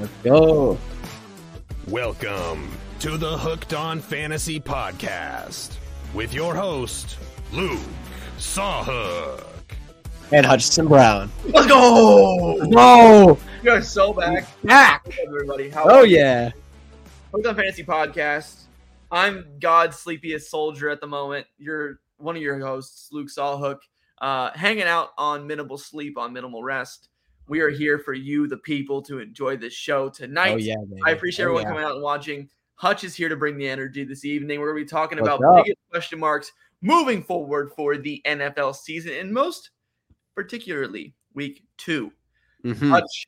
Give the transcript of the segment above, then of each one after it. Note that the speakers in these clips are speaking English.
Let's go. Welcome to the Hooked on Fantasy Podcast with your host, Luke Sawhook. And Hutchinson Brown. Let's go! No! You are so back. Back! What's up, everybody? How Oh, yeah. Hooked on Fantasy Podcast. I'm God's sleepiest soldier at the moment. You're one of your hosts, Luke Sawhook, uh, hanging out on minimal sleep, on minimal rest. We are here for you, the people, to enjoy this show tonight. Oh, yeah, man. I appreciate Oh, everyone yeah. coming out and watching. Hutch is here to bring the energy this evening. We're going to be talking What's about up? biggest question marks moving forward for the NFL season, and most particularly week two. Mhm. Hutch,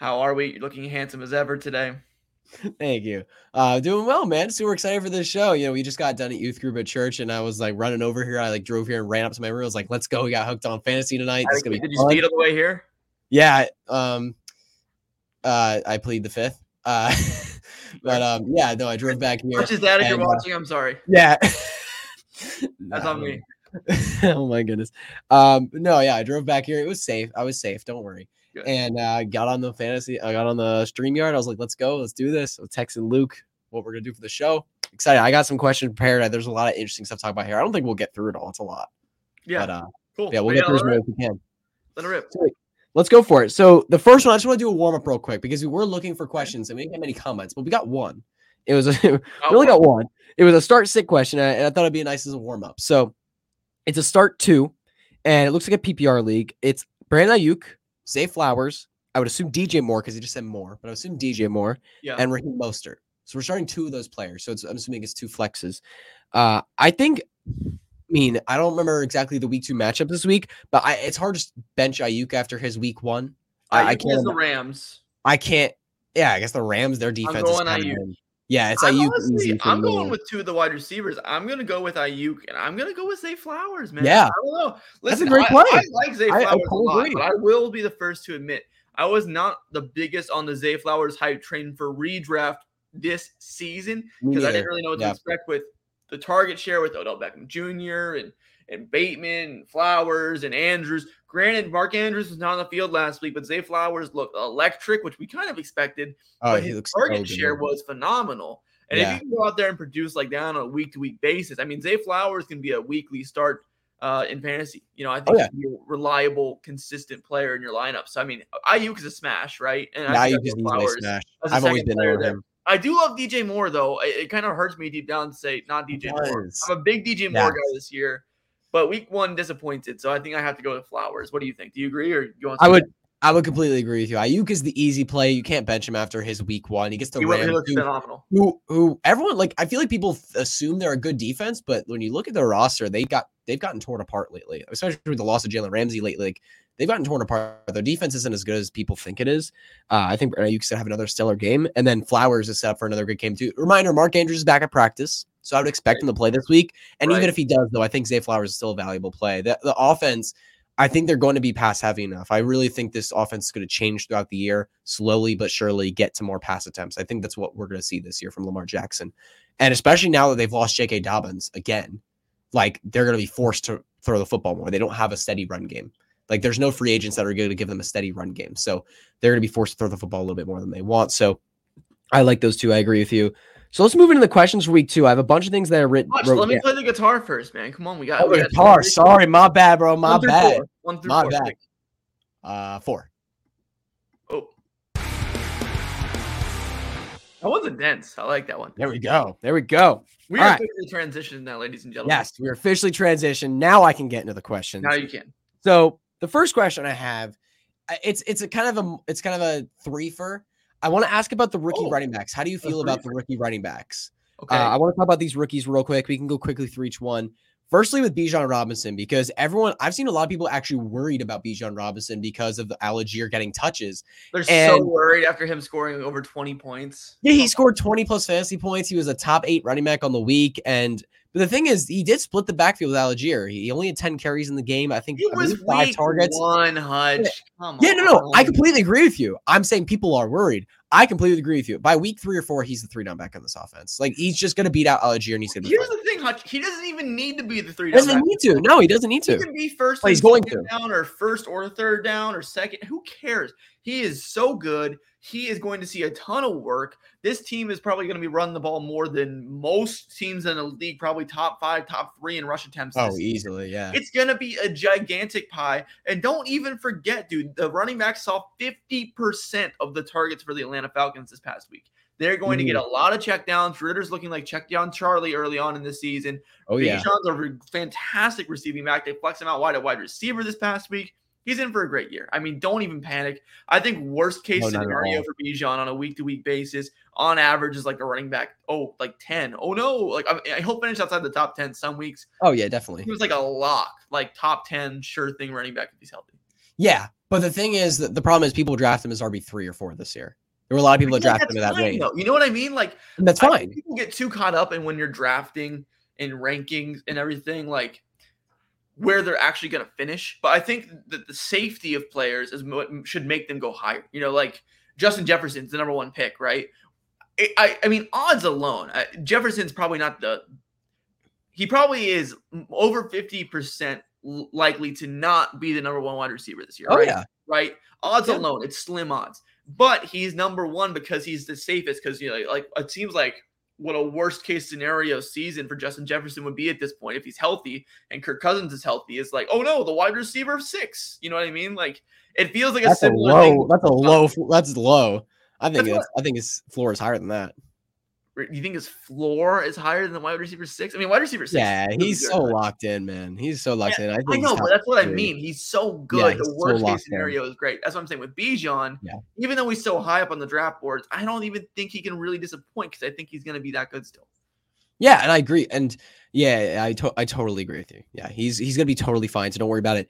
how are we? You're looking handsome as ever today. Thank you. Uh, doing well, man. Super excited for this show. You know, we just got done at youth group at church, and I was like running over here. I like drove here and ran up to my room. I was like, "Let's go! We got hooked on fantasy tonight. This is gonna be Did you fun." speed on the way here? Yeah. Um. Uh, I plead the fifth. Uh, but um, yeah. No, I drove back here. Hutch is that if you're uh, watching. I'm sorry. Yeah. That's on me. oh my goodness. Um, no, yeah, I drove back here. It was safe. I was safe. Don't worry. Good. And uh, got on the fantasy. I got on the stream yard. I was like, let's go. Let's do this. I was texting Luke what we're gonna do for the show. Excited. I got some questions prepared. There's a lot of interesting stuff to talk about here. I don't think we'll get through it all. It's a lot. Yeah, But uh, cool. yeah, we'll But get through as many as we can. Let it rip. Let's go for it. So the first one, I just want to do a warm up real quick because we were looking for questions and we didn't get many comments, but we got one. It was a, we only got one. It was a start sit question, and I, thought it'd be nice as a warm up. So it's a start two, and it looks like a PPR league. It's Brandon Aiyuk, Zay Flowers. I would assume DJ Moore because he just said more, but I assume DJ Moore Yeah. and Raheem Mostert. So we're starting two of those players. So it's, I'm assuming it's two flexes. Uh, I think. I mean, I don't remember exactly the week two matchup this week, but I, it's hard to bench Aiyuk after his week one. I, I can't. the Rams. I can't. Yeah, I guess the Rams, their defense is going kind of Aiyuk. Yeah, it's I'm, Aiyuk. honestly, I'm me. going with two of the wide receivers. I'm going to go with Aiyuk, and I'm going to go with Zay Flowers, man. Yeah. I don't know. That's a Listen, great I, play. I like Zay Flowers a lot, but I will be the first to admit I was not the biggest on the Zay Flowers hype train for redraft this season because I didn't really know what Yeah. to expect with the target share with Odell Beckham Jr. and and Bateman, and Flowers, and Andrews. Granted, Mark Andrews was not on the field last week, but Zay Flowers looked electric, which we kind of expected. Oh, his so target share was phenomenal. And Yeah. if you can go out there and produce like that on a week to week basis, I mean, Zay Flowers can be a weekly start uh, in fantasy. You know, I think Oh, yeah. he can be a reliable, consistent player in your lineup. So I mean, Aiyuk is a smash, right? And Aiyuk think is I easily put Flowers smash. as a I've always been over there. him. I do love DJ Moore though. It, it kind of hurts me deep down to say not DJ Moore. I'm a big DJ Moore Yeah. guy this year, but week one disappointed. So I think I have to go with Flowers. What do you think? Do you agree or you want? I would. I would completely agree with you. Aiyuk is the easy play. You can't bench him after his week one. He gets the He, wa- he Rams, looks who, phenomenal. who, who everyone like. I feel like people assume they're a good defense, but when you look at their roster, they got they've gotten torn apart lately, especially with the loss of Jalen Ramsey lately. Like they've gotten torn apart. Their defense isn't as good as people think it is. Uh, I think Aiyuk could have another stellar game, and then Flowers is set up for another good game too. Reminder: Mark Andrews is back at practice, so I would expect him to play this week. And even if he does, though, I think Zay Flowers is still a valuable play. The, the offense, I think they're going to be pass heavy enough. I really think this offense is going to change throughout the year, slowly but surely get to more pass attempts. I think that's what we're going to see this year from Lamar Jackson. And especially now that they've lost J.K. Dobbins again, like they're going to be forced to throw the football more. They don't have a steady run game. Like there's no free agents that are going to give them a steady run game. So they're going to be forced to throw the football a little bit more than they want. So I like those two. I agree with you. So let's move into the questions for week two. I have a bunch of things that I written. Watch, wrote let me down. play the guitar first, man. Come on, we got. Oh, we got- guitar. Sorry, my bad, bro. My One bad. four. One through My four. bad. Uh, four. Oh. That wasn't dense. I like that one. There we go. There we go. We All are right. quickly transitioning now, ladies and gentlemen. Yes, we're officially transitioned. Now I can get into the questions. Now you can. So the first question I have, it's it's a kind of a it's kind of a threefer. I want to ask about the rookie Oh, running backs. How do you feel about the rookie running backs? Okay. Uh, I want to talk about these rookies real quick. We can go quickly through each one. Firstly, with Bijan Robinson, because everyone I've seen a lot of people actually worried about Bijan Robinson because of the Allgeier getting touches. They're so worried after him scoring over 20 points. Yeah, he scored 20 plus fantasy points. He was a top eight running back on the week. And but the thing is, he did split the backfield with Allgeier. He only had 10 carries in the game. I think He was five targets. one, Hutch. Come Yeah, no, no. I completely agree with you. I'm saying people are worried. I completely agree with you. By week three or four, he's the three down back on this offense. Like he's just gonna beat out Allgeier and he's gonna be Here's fine. the thing, Hutch. He doesn't even need to be the three doesn't back. need to. No, he doesn't need He to. can be first he's going to. down or first or third down or second. Who cares? He is so good. He is going to see a ton of work. This team is probably going to be running the ball more than most teams in the league, probably top five, top three in rush attempts. Oh, easily, yeah. It's going to be a gigantic pie. And don't even forget, dude, the running back saw 50% of the targets for the Atlanta Falcons this past week. They're going mm-hmm. to get a lot of checkdowns. Ridder's looking like check down Charlie early on in the season. Oh, yeah. Bijan's a fantastic receiving back. They flex him out wide at wide receiver this past week he's in for a great year. I mean, don't even panic. I think worst case no, scenario for Bijan on a week to week basis, on average, is like a running back. Oh, like ten. Oh no, like I, I hope finish outside the top ten some weeks. Oh yeah, definitely. He was like a lock, like top ten, sure thing running back if he's healthy. Yeah, but the thing is that the problem is people draft him as RB three or four this year. There were a lot of people that drafted him in that range. You know what I mean? Like that's fine. people get too caught up in when you're drafting and rankings and everything. Like where they're actually going to finish. But I think that the safety of players is what should make them go higher. You know, like Justin Jefferson's the number one pick, right? I, I mean, odds alone, uh, Jefferson's probably not the. He probably is over fifty percent likely to not be the number one wide receiver this year. Oh right? yeah, right. Odds yeah. alone, it's slim odds, but he's number one because he's the safest. Because you know, like it seems like what a worst case scenario season for Justin Jefferson would be at this point if he's healthy and Kirk Cousins is healthy. Is like, oh no, the wide receiver of six. You know what I mean? Like it feels like a that's a low. Thing. That's a uh, low. That's low. I think it's, I think his floor is higher than that. You think his floor is higher than the wide receiver six? I mean, wide receiver six. Yeah, he's so locked in, man. He's so locked yeah, in. I, I know, but that's what I mean. He's so good. Yeah, he's the worst so case scenario in. is great. That's what I'm saying with Bijan. Yeah. Even though he's so high up on the draft boards, I don't even think he can really disappoint because I think he's going to be that good still. Yeah, and I agree. And yeah, I to- I totally agree with you. Yeah, he's he's gonna be totally fine. So don't worry about it.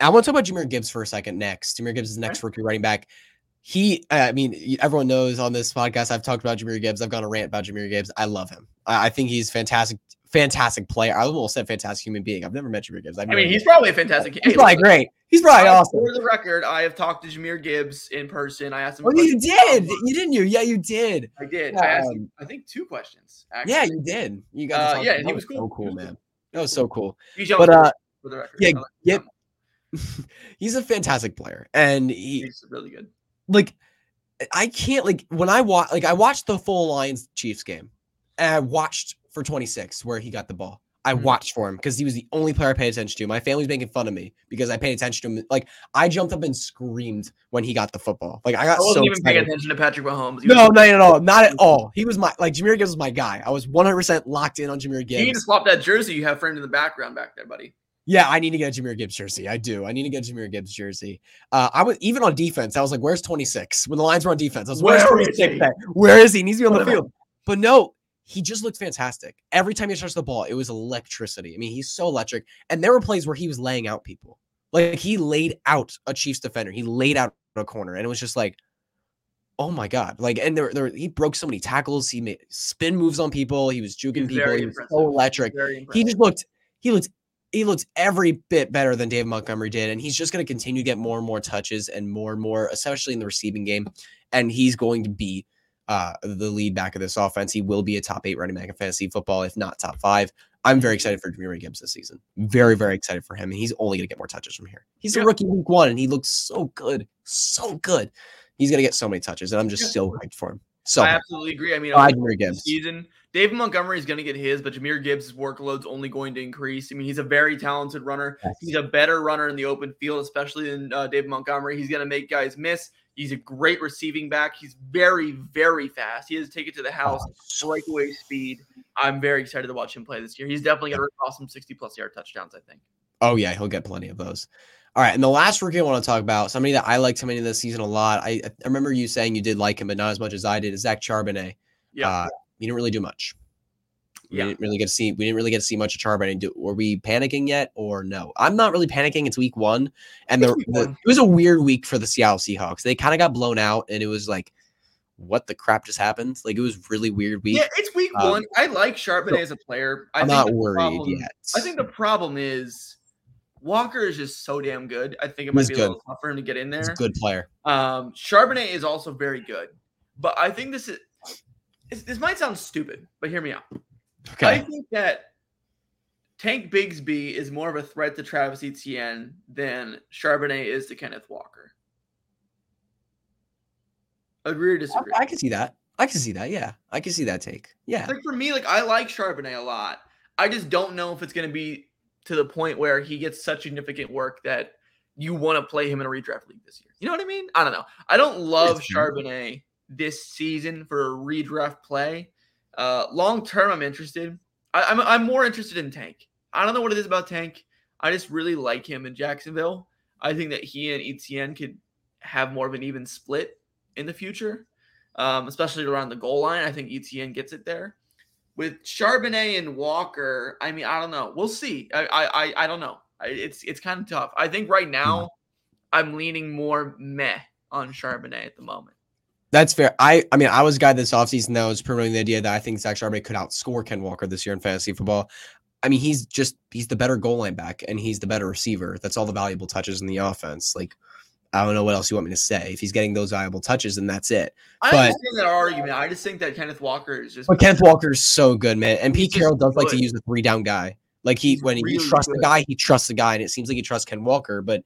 I want to talk about Jahmyr Gibbs for a second. Next, Jahmyr Gibbs is the next rookie running back. He, I mean, everyone knows on this podcast I've talked about Jahmyr Gibbs. I've gone a rant about Jahmyr Gibbs. I love him. I, I think he's fantastic fantastic player. I almost said fantastic human being. I've never met Jahmyr Gibbs. I mean, he's probably a fantastic. He's hey, probably listen, great. He's probably awesome. For the record, I have talked to Jahmyr Gibbs in person. I asked him. Oh, you did. You didn't. You yeah, you did. I did. Um, I asked him. I think two questions. Actually. Yeah, you did. You got. Uh, yeah, he was cool. So cool, man. That was so cool. He's but uh, for the record. Yeah, yep. he's a fantastic player, and he, he's really good. Like, I can't like when I watch like I watched the full Lions Chiefs game, and I watched for 26 where he got the ball I mm-hmm. watched for him because he was the only player I paid attention to. My family's making fun of me because I paid attention to him. Like I jumped up and screamed when he got the football. Like I got I wasn't so even excited. paying attention to Patrick Mahomes. no, no, no, no, not at all. He was my like Jahmyr Gibbs was my guy. I was 100 percent locked in on Jahmyr Gibbs. You need to swap that jersey you have framed in the background back there, buddy. Yeah, I need to get a Jahmyr Gibbs jersey. I do. I need to get a Jahmyr Gibbs jersey. Uh, I was even on defense. I was like, "Where's 26?" When the Lions were on defense, I was, like, "Where's Where Where is he? He needs to be on the field. But no, he just looked fantastic. Every time he touched the ball, it was electricity. I mean, he's so electric. And there were plays where he was laying out people. Like he laid out a Chiefs defender. He laid out a corner. And it was just like, oh my God. Like, and there, there he broke so many tackles. He made spin moves on people. He was juking people. He was so electric. He just looked, he looked, he looks every bit better than Dave Montgomery did. And he's just going to continue to get more and more touches and more and more, especially in the receiving game. And he's going to be uh, the lead back of this offense. He will be a top eight running back in fantasy football, if not top five. I'm very excited for Jahmyr Gibbs this season. Very, very excited for him. And he's only going to get more touches from here. He's a rookie week one, and he looks so good. So good. He's going to get so many touches, and I'm just so hyped for him. So I absolutely agree. I mean, oh, Jahmyr Gibbs. season, David Montgomery is going to get his, but Jahmyr Gibbs' workload's only going to increase. I mean, he's a very talented runner. Yes. He's a better runner in the open field, especially than uh, David Montgomery. He's going to make guys miss. He's a great receiving back. He's very, very fast. He has to take it to the house, oh, breakaway speed. I'm very excited to watch him play this year. He's definitely going to rip off some 60 plus yard touchdowns, I think. Oh, yeah, he'll get plenty of those. All right, and the last rookie I want to talk about, somebody that I liked coming into this season a lot. I, I remember you saying you did like him, but not as much as I did. Is Zach Charbonnet? Yeah, uh, he didn't really do much. We yeah. didn't really get to see. We didn't really get to see much of Charbonnet. Do, were we panicking yet, or no? I'm not really panicking. It's week one, and the, the it was a weird week for the Seattle Seahawks. They kind of got blown out, and it was like, what the crap just happened? Like it was really weird week. Yeah, it's week um, one. I like Charbonnet so, as a player. I am not worried problem, yet. I think the problem is Walker is just so damn good. I think it might He's be good. a little tough for him to get in there. He's a good player. Um, Charbonnet is also very good, but I think this is this might sound stupid, but hear me out. Okay. I think that Tank Bigsby is more of a threat to Travis Etienne than Charbonnet is to Kenneth Walker. Agree or disagree? I, I can see that. I can see that. Yeah, I can see that take. Yeah, Like for me, like I like Charbonnet a lot. I just don't know if it's going to be to the point where he gets such significant work that you want to play him in a redraft league this year. You know what I mean? I don't know. I don't love Charbonnet this season for a redraft play. Uh, long term, I'm interested. I, I'm I'm more interested in Tank. I don't know what it is about Tank. I just really like him in Jacksonville. I think that he and Etienne could have more of an even split in the future, um, especially around the goal line. I think Etienne gets it there. With Charbonnet and Walker, I mean, I don't know. We'll see. I I I, I don't know. It's it's kind of tough. I think right now, mm-hmm. I'm leaning more meh on Charbonnet at the moment. That's fair. I I mean, I was a guy this offseason that was promoting the idea that I think Zach Charbonnet could outscore Ken Walker this year in fantasy football. I mean, he's just he's the better goal line back and he's the better receiver. That's all the valuable touches in the offense. Like, I don't know what else you want me to say. If he's getting those valuable touches, then that's it. I But- understand that argument. I just think that Kenneth Walker is just. But Kenneth Walker is so good, man. And Pete Carroll does like to use the three down guy. Like he He's when he really trusts the guy, he trusts the guy, and it seems like he trusts Ken Walker. But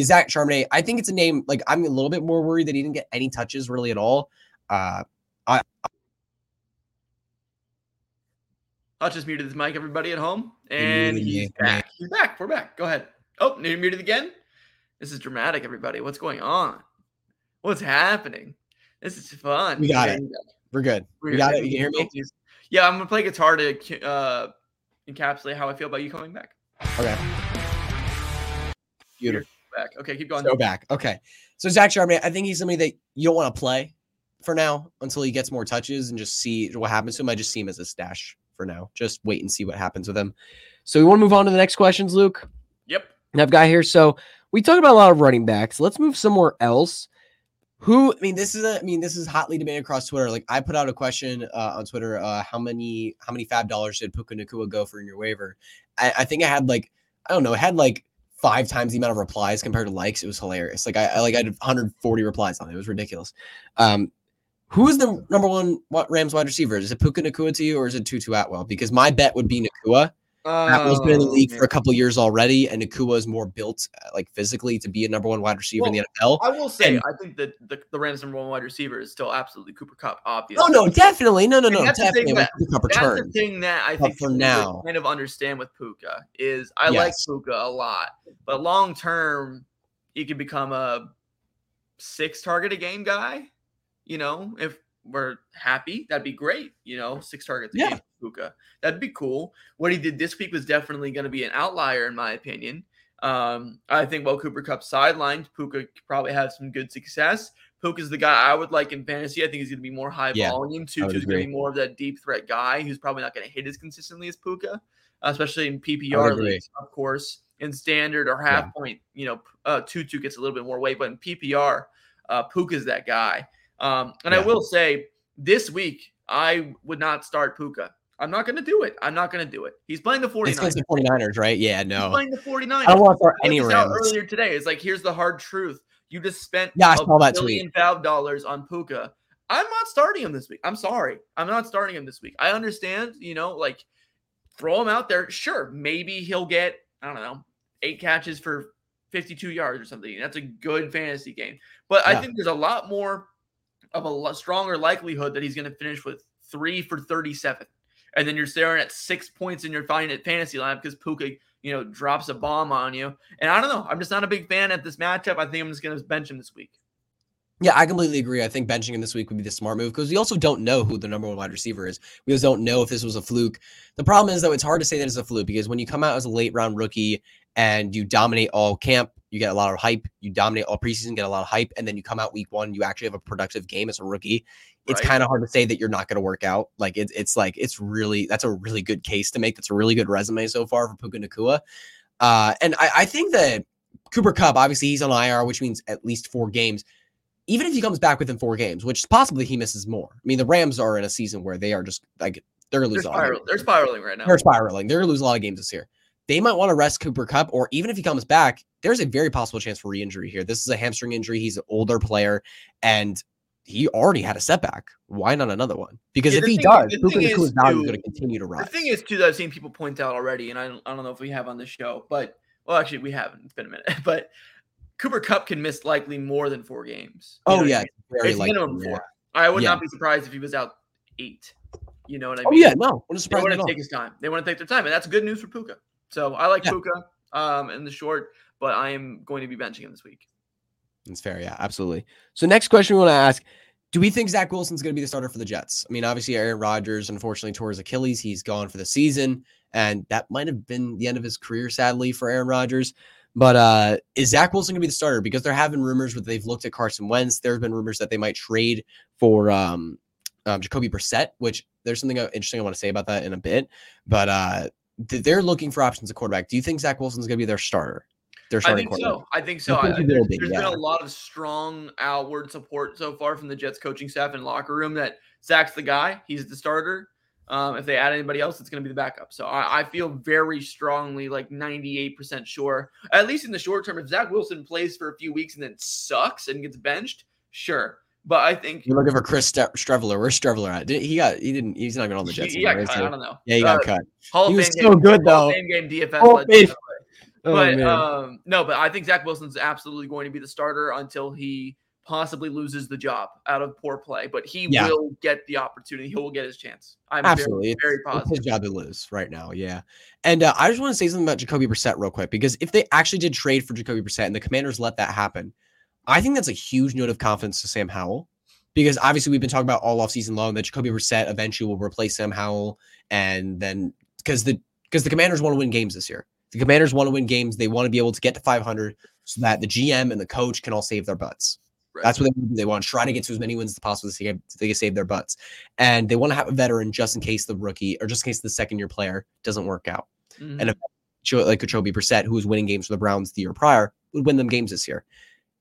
Zach Charbonnet, I think it's a name. Like I'm a little bit more worried that he didn't get any touches really at all. Uh, I'll just muted his mic, everybody at home. And he's back. He's back. We're back. Go ahead. Oh, you muted again? This is dramatic, everybody. What's going on? What's happening? This is fun. We got Okay, it. we're good. we're We got it. You can hear me? Yeah, I'm gonna play guitar to uh, encapsulate how I feel about you coming back. Okay. Beautiful. Back. Okay, keep going. So back. Okay. So Zach Charbonnet, I think he's somebody that you don't want to play for now until he gets more touches and just see what happens to him. I just see him as a stash for now. Just wait and see what happens with him. So we want to move on to the next questions, Luke. Yep. And I've got here. So we talked about a lot of running backs. Let's move somewhere else. Who? I mean, this is a. I mean, this is hotly debated across Twitter. Like, I put out a question uh, on Twitter. Uh, how many? How many FAAB dollars did Puka Nacua go for in your waiver? I, I think I had like, I don't know. It had like five times the amount of replies compared to likes. It was hilarious. Like, I, I like I had 140 replies on it. It was ridiculous. Um, who is the number one Rams wide receiver? Is it Puka Nacua to you, or is it Tutu Atwell? Because my bet would be Nacua. Atwell's been in the Oh, league man. for a couple years already, and Nacua is more built, uh, like physically, to be a number one wide receiver in the NFL. I will say, And- I think that the, the Rams' number one wide receiver is still absolutely Cooper Kupp, obviously. Oh no, definitely, no, no, no, that's the thing definitely. That- That's the thing that I think for now- kind of understand with Puka is I like Puka a lot, but long term, he could become a six target a game guy. You know, if we're happy, that'd be great. You know, six targets a Yeah. game, for Puka, that'd be cool. What he did this week was definitely going to be an outlier, in my opinion. Um, I think while Cooper Kupp sidelined, Puka could probably have some good success. Puka's the guy I would like in fantasy. I think he's going to be more high Yeah, volume. would Tutu's going to be more of that deep threat guy who's probably not going to hit as consistently as Puka, especially in PPR leagues, of course. In standard or half point, you know, uh, Tutu gets a little bit more weight, but in PPR, uh, Puka's that guy. Um, and I will say this week, I would not start Puka. I'm not going to do it. I'm not going to do it. He's playing the 49ers. against the 49ers, right? Yeah, He's no. playing the 49ers. I don't want to start any Rams. earlier today. It's like here's the hard truth. You just spent Yeah, I saw that billion dollars on Puka. I'm not starting him this week. I'm sorry. I'm not starting him this week. I understand, you know, like throw him out there. Sure, maybe he'll get, I don't know, eight catches for 52 yards or something. That's a good fantasy game. But I think there's a lot more of a stronger likelihood that he's going to finish with three for 37. And then you're staring at six points in your fantasy line because Puka, you know, drops a bomb on you. And I don't know. I'm just not a big fan at this matchup. I think I'm just going to bench him this week. Yeah, I completely agree. I think benching him this week would be the smart move because we also don't know who the number one wide receiver is. We just don't know if this was a fluke. The problem is though, it's hard to say that it's a fluke because when you come out as a late round rookie and you dominate all camp, you get a lot of hype. You dominate all preseason, get a lot of hype, and then you come out week one, you actually have a productive game as a rookie. It's Right. kind of hard to say that you're not going to work out. Like it's it's like it's really that's a really good case to make. That's a really good resume so far for Puka Nacua. Uh, and I, I think that Cooper Kupp, obviously, he's on IR, which means at least four games even if he comes back within four games, which possibly he misses more. I mean, the Rams are in a season where they are just like they're gonna They're, lose a lot. of spiral- games. they're spiraling right now. They're spiraling. They're gonna lose a lot of games this year. They might want to rest Cooper Kupp, or even if he comes back, there's a very possible chance for re-injury here. This is a hamstring injury. He's an older player, and he already had a setback. Why not another one? Because Yeah, if he does, the Puka Nacua's value is going to continue to rise. The thing is, too, that I've seen people point out already, and I don't, I don't know if we have on the show, but well, actually, we haven't. It's been a minute, but Cooper Kupp can miss likely more than four games. Oh I yeah, mean? it's very it's likely, minimum yeah. four. I would Yeah. not be surprised if he was out eight. You know what I oh, mean? Oh yeah, no, wouldn't They surprise me want to take his time. They want to take their time, and that's good news for Puka. So I like Yeah. Puka um, in the short, but I am going to be benching him this week. That's fair. Yeah, absolutely. So next question we want to ask: Do we think Zach Wilson's going to be the starter for the Jets? I mean, obviously Aaron Rodgers unfortunately tore his Achilles. He's gone for the season, and that might have been the end of his career, sadly for Aaron Rodgers. But uh, is Zach Wilson going to be the starter? Because there have been rumors that they've looked at Carson Wentz. There have been rumors that they might trade for um, um, Jacoby Brissett, which there's something uh, interesting I want to say about that in a bit. But uh, they're looking for options at quarterback. Do you think Zach Wilson's going to be their starter? Their I starting think quarterback? so. I think so. I I, think he there's be, yeah. been a lot of strong outward support so far from the Jets coaching staff and locker room that Zach's the guy. He's the starter. Um, if they add anybody else, it's going to be the backup. So I, I feel very strongly, like 98% sure, at least in the short term, if Zach Wilson plays for a few weeks and then sucks and gets benched, sure. But I think You're looking for Chris Ste- Streveler. Where's Streveler at? Did, he got he didn't he's not going on the he, Jets. he anymore, cut. I don't know. Yeah, he got Uh, cut. Hall He of was Fame so game- good, though. Game. Hall of Fame. Oh, but um, no, but I think Zach Wilson's absolutely going to be the starter until he possibly loses the job out of poor play. But he Yeah. will get the opportunity. He will get his chance. I'm Absolutely, very, very it's, it's positive. his job to lose right now. Yeah, and uh, I just want to say something about Jacoby Brissett real quick because if they actually did trade for Jacoby Brissett and the Commanders let that happen, I think that's a huge note of confidence to Sam Howell because obviously we've been talking about all offseason long that Jacoby Brissett eventually will replace Sam Howell, and then because the because the Commanders want to win games this year. The Commanders want to win games. They want to be able to get to 500 so that the GM and the coach can all save their butts. Right. That's what they want. to do. They want to try to get to as many wins as possible so they can, so they can save their butts. And they want to have a veteran just in case the rookie or just in case the second year player doesn't work out. Mhm. And if like Jacoby Brissett, who was winning games for the Browns the year prior, would win them games this year.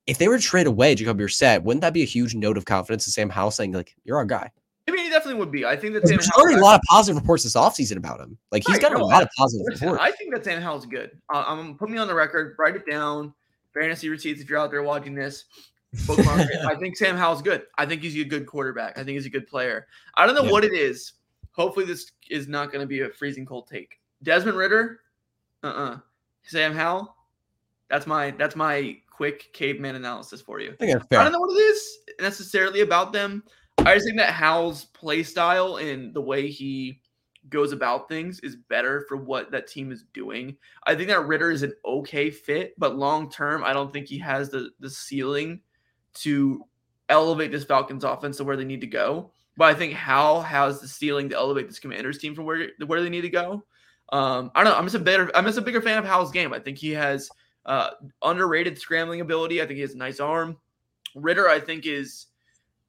If they were to trade away Jacoby Brissett, wouldn't that be a huge note of confidence to Sam Howell saying, like, you're our guy? I mean, he definitely would be. I think that Sam There's Howell- already a lot of positive reports this offseason about him. Like, he's Right, got a no, lot of positive Listen, reports. I think that Sam Howell's good. Uh, I'm put me on the record. Write it down. Fantasy receipts. If you're out there watching this. I think Sam Howell's good. I think he's a good quarterback. I think he's a good player. I don't know Yeah. what it is. Hopefully, this is not going to be a freezing cold take. Desmond Ridder. Uh. uh Sam Howell. That's my that's my quick caveman analysis for you. I I don't know what it is necessarily about them. I just think that Howell's play style and the way he goes about things is better for what that team is doing. I think that Ridder is an okay fit, but long term, I don't think he has the the ceiling to elevate this Falcons offense to where they need to go. But I think Howell has the ceiling to elevate this Commanders team from where where they need to go. Um, I don't know. I'm just a better. I'm just a bigger fan of Howell's game. I think he has uh, underrated scrambling ability. I think he has a nice arm. Ridder, I think, is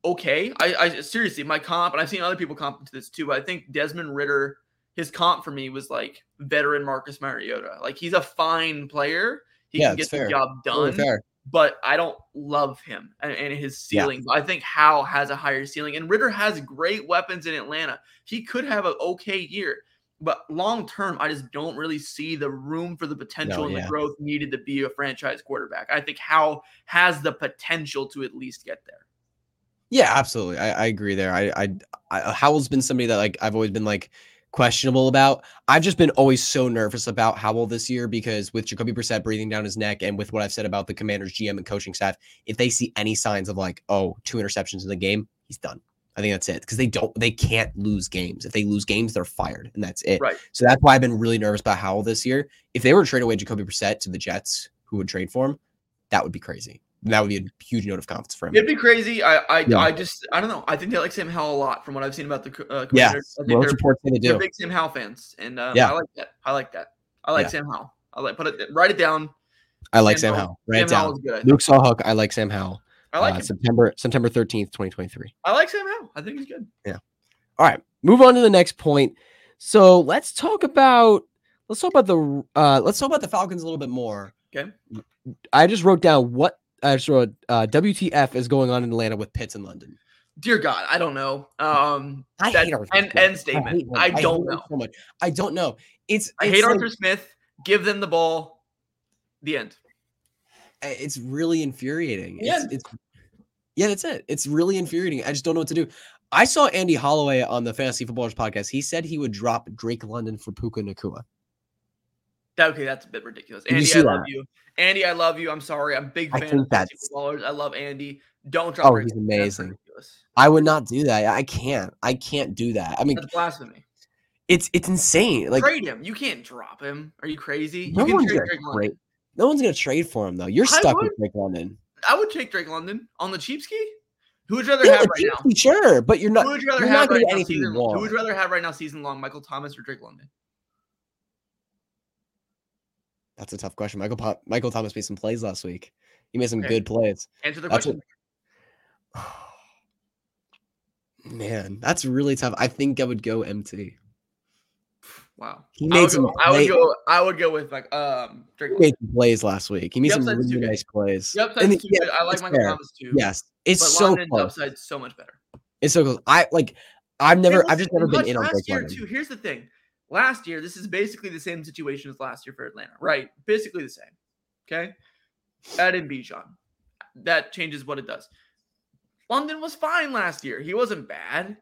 okay. I, I seriously, my comp, and I've seen other people comp to this too. But I think Desmond Ridder, his comp for me was like veteran Marcus Mariota. Like he's a fine player. He Yeah, can get fair. the job done fair. but I don't love him and, and his Yeah. ceiling. I think Howell has a higher ceiling, and Ridder has great weapons in Atlanta. He could have an okay year, but long term, I just don't really see the room for the potential No, and yeah. the growth needed to be a franchise quarterback. I think Howell has the potential to at least get there. Yeah, absolutely. I, I agree there. I, I, I uh, Howell's been somebody that like I've always been like questionable about. I've just been always so nervous about Howell this year because with Jacoby Brissett breathing down his neck and with what I've said about the Commanders GM and coaching staff, if they see any signs of like oh two interceptions in the game, he's done. I think that's it because they don't they can't lose games. If they lose games, they're fired and that's it. Right. So that's why I've been really nervous about Howell this year. If they were to trade away Jacoby Brissett to the Jets, who would trade for him, that would be crazy. That would be a huge note of confidence for him. It'd be crazy. I, I, Yeah. I just, I don't know. I think they like Sam Howell a lot from what I've seen about the uh, Yeah, Commanders. I think most they're reports say they They're big Sam Howell fans, and um, Yeah. I like that. I like that. I like Yeah. Sam Howell. I like put it, write it down. I like Sam Sam Howell. Howell. Write it down. Howell is good. Luke Sawhook. I like Sam Howell. I like uh. September September thirteenth, twenty twenty three. I like Sam Howell. I think he's good. Yeah. All right, move on to the next point. So let's talk about let's talk about the uh let's talk about the Falcons a little bit more. Okay. I just wrote down what I just wrote. Uh, WTF is going on in Atlanta with Pitts in London. Dear God, I don't know. Um, I That- hate Arthur end- Smith. end statement. him. I don't him know. so much. I don't know. It's I it's hate like- Arthur Smith. Give them the ball. The end. It's really infuriating. Yeah. It's, it's yeah, that's it. It's really infuriating. I just don't know what to do. I saw Andy Holloway on the Fantasy Footballers podcast. He said he would drop Drake London for Puka Nacua. Okay, that's a bit ridiculous. Did Andy, I love that? you. Andy, I love you. I'm sorry. I'm a big I fan think of fantasy that's- footballers. I love Andy. Don't drop Oh, Drake he's amazing. I would not do that. I can't. I can't do that. I mean, That's blasphemy. it's it's insane. Like trade him. You can't drop him. Are you crazy? no you can one's trade gonna trade. No one's gonna trade for him though. You're I stuck with Drake London. I would take Drake London on the cheap ski. Who would you rather Yeah, have right now? Sure, but you're not. Who would you rather have right now season long? Who would you rather have right now season long? Michael Thomas or Drake London? That's a tough question. Michael Po- Michael Thomas made some plays last week. He made some Okay. good plays. Answer the That's question. Man, that's really tough. I think I would go MT. Wow. He made would, some. go, I would go. I would go with like um Drake he made some plays last week. He made some really good. nice plays. The And upside's yeah. I like Michael fair. Thomas too. Yes, it's but so London's close. upside's so much better. It's so close. I like. I've never. I've just never been in on last year London. too. Here's the thing. Last year, this is basically the same situation as last year for Atlanta, right? Basically the same. Okay. Add in Bijan. That changes what it does. London was fine last year. He wasn't bad.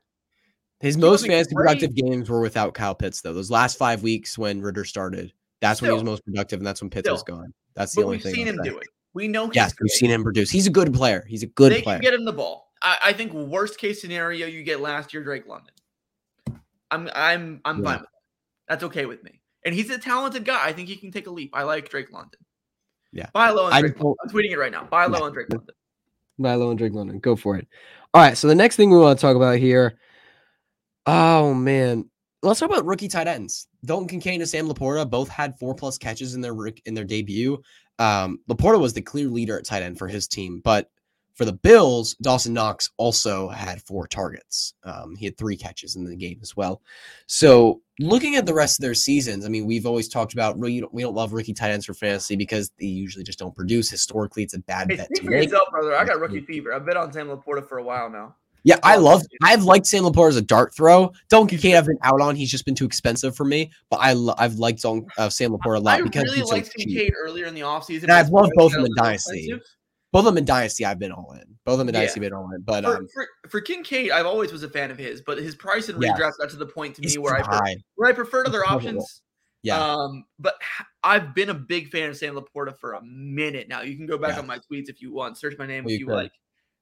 His most fantasy great. productive games were without Kyle Pitts, though. Those last five weeks when Ridder started, that's when he was most productive, and that's when Pitts was gone. That's the only we've thing. seen I'll him do it. We know he's Yes, we've seen him produce. He's a good player. He's a good they player. can get him the ball. I, I think worst case scenario, you get last year Drake London. I'm I'm I'm Yeah. fine with that. That's okay with me. And he's a talented guy. I think he can take a leap. I like Drake London. Yeah. Buy low on Drake London. I'm tweeting it right now. Buy low Yeah. on Drake London. Milo and Drake London. Go for it. All right. So the next thing we want to talk about here. Oh man. Let's talk about rookie tight ends. Dalton Kincaid and Sam Laporta both had four plus catches in their in their debut. Um, Laporta was the clear leader at tight end for his team, but for the Bills, Dawson Knox also had four targets. Um, he had three catches in the game as well. So looking at the rest of their seasons, I mean, we've always talked about we don't, we don't love rookie tight ends for fantasy because they usually just don't produce. Historically, it's a bad Hey, bet speak to for yourself, brother. I got rookie fever. I've been on Sam Laporta for a while now. Yeah, I Oh, love. I've liked Sam Laporta as a dart throw. Dalton Kincaid, I've been out on. He's just been too expensive for me. But I, lo- I've liked Dalton, uh, Sam Laporta a lot I because really he's so liked cheap. Kincaid earlier in the offseason. And I've loved both of them in Dynasty. expensive. Both of them in Dynasty, I've been all in. Both of them in Yeah. Dynasty, been all in. But For, um, for, for Kincaid, I've always was a fan of his, but his price and Yes. redraft got to the point to me where I pre- where I preferred other horrible. options. Yeah, Um, but I've been a big fan of Sam Laporta for a minute now. You can go back Yeah. on my tweets if you want. Search my name Well, if you you could. like.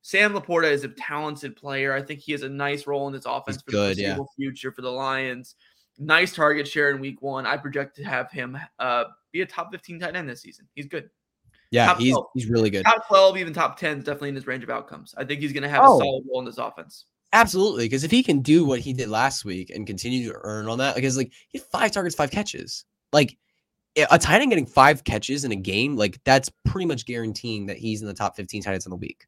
Sam Laporta is a talented player. I think he has a nice role in this offense for good, the yeah. future for the Lions. Nice target share in week one. I project to have him uh, be a top 15 tight end this season. He's good. yeah, top he's 12. he's really good. Top 12, even top 10 is definitely in his range of outcomes. I think he's going to have Oh. a solid role in this offense. Absolutely, because if he can do what he did last week and continue to earn on that, because like he had five targets, five catches. Like a tight end getting five catches in a game, like that's pretty much guaranteeing that he's in the top 15 tight ends in the week.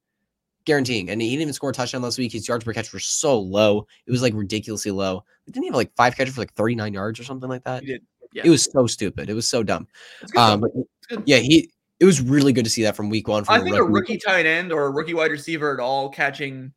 Guaranteeing. And he didn't even score a touchdown last week. His yards per catch were so low. It was like ridiculously low. Didn't he have like five catches for like 39 yards or something like that? He did. Yeah. It was so stupid. It was so dumb. Um, though. but It's good. yeah, he it was really good to see that from week one. From I think a rookie tight end or a rookie wide receiver at all catching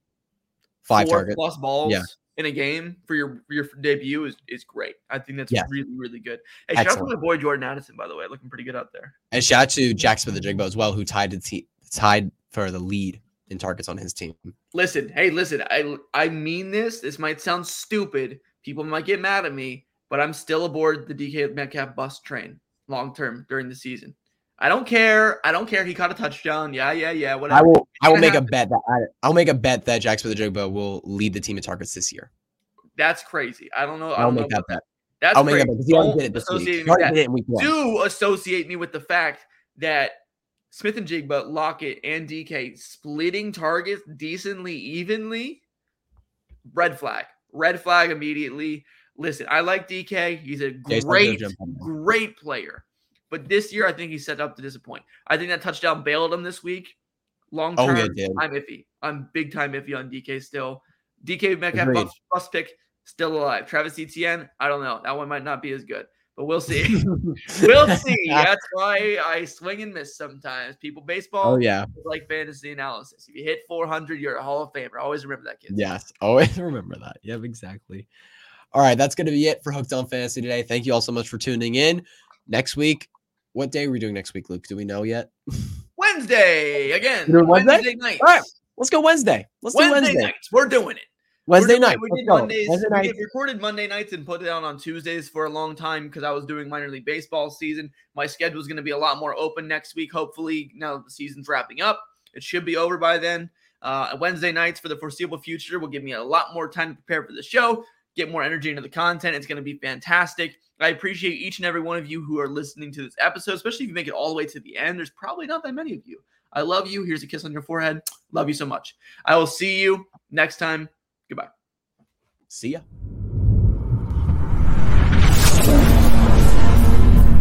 five four targets. plus balls Yeah. in a game for your for your debut is is great. I think that's Yes. really really good. Hey, shout out to my boy Jordan Addison by the way, looking pretty good out there. And shout out to Jaxon Smith-Njigba as well, who tied the te- tied for the lead in targets on his team. Listen, hey, listen, I I mean this. This might sound stupid. People might get mad at me, but I'm still aboard the DK Metcalf bus train long term during the season. I don't care. I don't care. He caught a touchdown. Yeah, yeah, yeah. Whatever. I will I will make a bet that I, I'll make a bet that Jaxon Smith-Njigba will lead the team in targets this year. That's crazy. I don't know. I I'll don't know make that bet. That's I'll make that bet because he already did it this week. He already did it week one. do associate me with the fact that Smith-Njigba, Lockett, and DK splitting targets decently, evenly. Red flag. Red flag immediately. Listen, I like DK. He's a great, jump on that. great player. But this year, I think he's set up to disappoint. I think that touchdown bailed him this week. Long Oh, term, yeah. I'm iffy. I'm big time iffy on DK still. DK Metcalf bust pick still alive. Travis Etienne, I don't know. That one might not be as good, but we'll see. we'll see. That's why I swing and miss sometimes. People, baseball oh yeah, like fantasy analysis. If you hit 400, you're a Hall of Famer. Always remember that, kid. yes. Always remember that. Yep, exactly. All right, that's going to be it for Hooked on Fantasy today. Thank you all so much for tuning in. Next week, what day are we doing next week, Luke? Do we know yet? Wednesday again. You're Wednesday? night. All right, let's go Wednesday. Let's do Wednesday, Wednesday. nights. We're doing it. Wednesday doing- night. We did. Mondays. Wednesday we night. recorded Monday nights and put it out on Tuesdays for a long time because I was doing minor league baseball season. My schedule is going to be a lot more open next week. Hopefully, now that the season's wrapping up, it should be over by then. Uh, Wednesday nights for the foreseeable future will give me a lot more time to prepare for the show, get more energy into the content. It's going to be fantastic. I appreciate each and every one of you who are listening to this episode, especially if you make it all the way to the end. There's probably not that many of you. I love you. Here's a kiss on your forehead. Love you so much. I will see you next time. Goodbye. See ya.